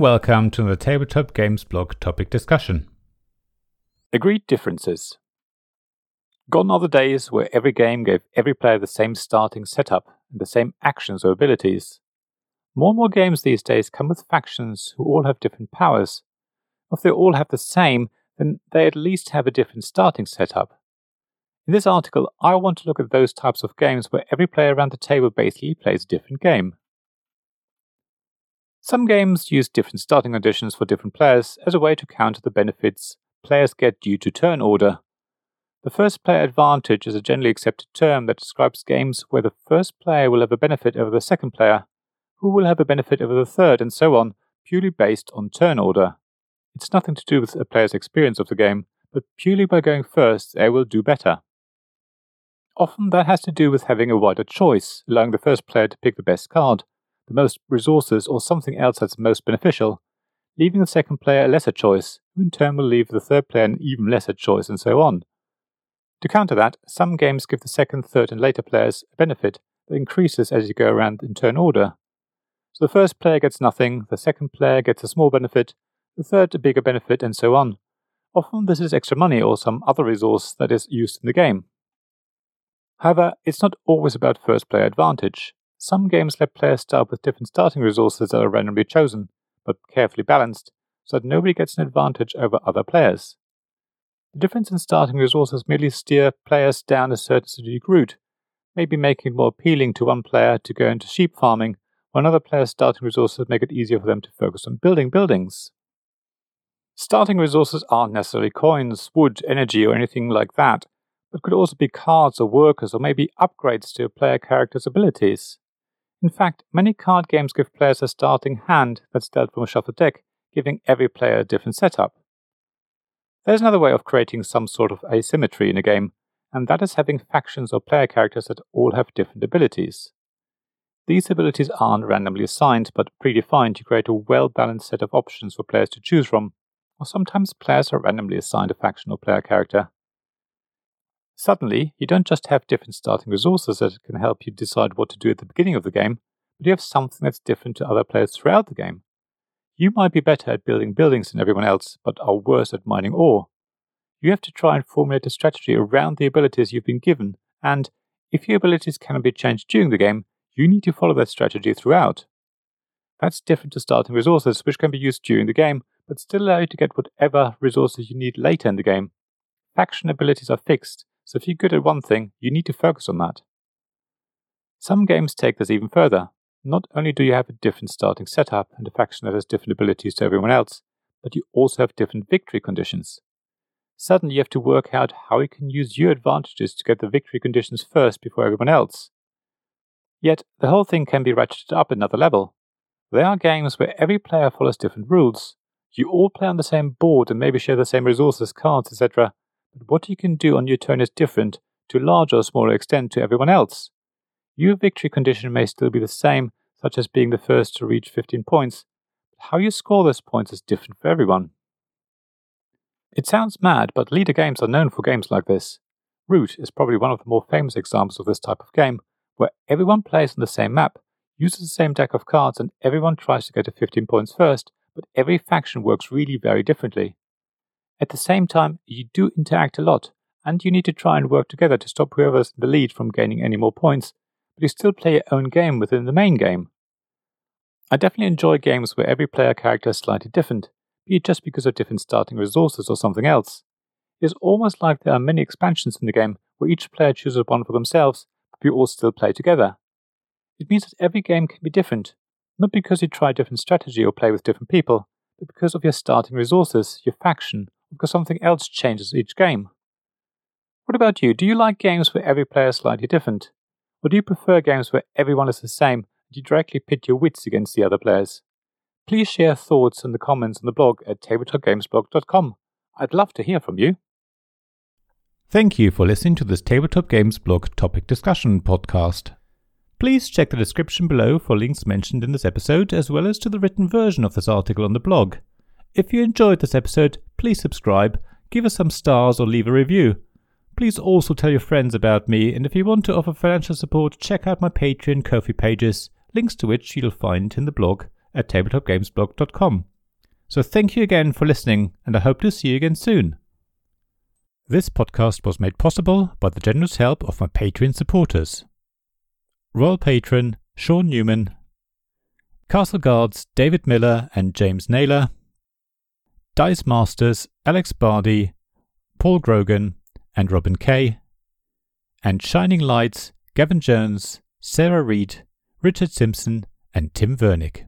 welcome to the Tabletop Games blog topic discussion. Agreed differences. Gone are the days where every game gave every player the same starting setup and the same actions or abilities. More and more games these days come with factions who all have different powers. If they all have the same, then they at least have a different starting setup. In this article, I want to look at those types of games where every player around the table basically plays a different game. Some games use different starting conditions for different players as a way to counter the benefits players get due to turn order. The first player advantage is a generally accepted term that describes games where the first player will have a benefit over the second player, who will have a benefit over the third, and so on, purely based on turn order. It's nothing to do with a player's experience of the game, but purely by going first, they will do better. Often that has to do with having a wider choice, allowing the first player to pick the best card, the most resources, or something else that's most beneficial, leaving the second player a lesser choice, who in turn will leave the third player an even lesser choice, and so on. To counter that, some games give the second, third, and later players a benefit that increases as you go around in turn order. So the first player gets nothing, the second player gets a small benefit, the third a bigger benefit, and so on. Often this is extra money or some other resource that is used in the game. However, it's not always about first player advantage. Some games let players start with different starting resources that are randomly chosen, but carefully balanced, so that nobody gets an advantage over other players. The difference in starting resources merely steer players down a certain strategic route, maybe making it more appealing to one player to go into sheep farming, while another player's starting resources make it easier for them to focus on building buildings. Starting resources aren't necessarily coins, wood, energy, or anything like that, but could also be cards or workers or maybe upgrades to a player character's abilities. In fact, many card games give players a starting hand that's dealt from a shuffled deck, giving every player a different setup. There's another way of creating some sort of asymmetry in a game, and that is having factions or player characters that all have different abilities. These abilities aren't randomly assigned, but predefined to create a well balanced set of options for players to choose from, or sometimes players are randomly assigned a faction or player character. Suddenly, you don't just have different starting resources that can help you decide what to do at the beginning of the game, but you have something that's different to other players throughout the game. You might be better at building buildings than everyone else, but are worse at mining ore. You have to try and formulate a strategy around the abilities you've been given, and if your abilities cannot be changed during the game, you need to follow that strategy throughout. That's different to starting resources, which can be used during the game, but still allow you to get whatever resources you need later in the game. Faction abilities are fixed, so if you're good at one thing, you need to focus on that. Some games take this even further. Not only do you have a different starting setup and a faction that has different abilities to everyone else, but you also have different victory conditions. Suddenly you have to work out how you can use your advantages to get the victory conditions first before everyone else. Yet, the whole thing can be ratcheted up another level. There are games where every player follows different rules. You all play on the same board and maybe share the same resources, cards, etc., but what you can do on your turn is different to a or smaller extent to everyone else. Your victory condition may still be the same, such as being the first to reach 15 points, but how you score those points is different for everyone. It sounds mad, but Leder Games are known for games like this. Root is probably one of the more famous examples of this type of game, where everyone plays on the same map, uses the same deck of cards, and everyone tries to get to 15 points first, but every faction works really very differently. At the same time, you do interact a lot, and you need to try and work together to stop whoever's in the lead from gaining any more points, but you still play your own game within the main game. I definitely enjoy games where every player character is slightly different, be it just because of different starting resources or something else. It is almost like there are many expansions in the game where each player chooses one for themselves, but you all still play together. It means that every game can be different, not because you try different strategy or play with different people, but because of your starting resources, your faction, because something else changes each game. What about you? Do you like games where every player is slightly different? Or do you prefer games where everyone is the same and you directly pit your wits against the other players? Please share thoughts in the comments on the blog at tabletopgamesblog.com. I'd love to hear from you. Thank you for listening to this Tabletop Games blog topic discussion podcast. Please check the description below for links mentioned in this episode, as well as to the written version of this article on the blog. If you enjoyed this episode, please subscribe, give us some stars, or leave a review. Please also tell your friends about me, and if you want to offer financial support, check out my Patreon Ko-fi pages, links to which you'll find in the blog at tabletopgamesblog.com. So thank you again for listening, and I hope to see you again soon. This podcast was made possible by the generous help of my Patreon supporters. Royal Patron Sean Newman, Castle Guards David Miller and James Naylor, Dice Masters Alex Bardi, Paul Grogan, and Robin Kay, and Shining Lights Gavin Jones, Sarah Reed, Richard Simpson, and Tim Vernick.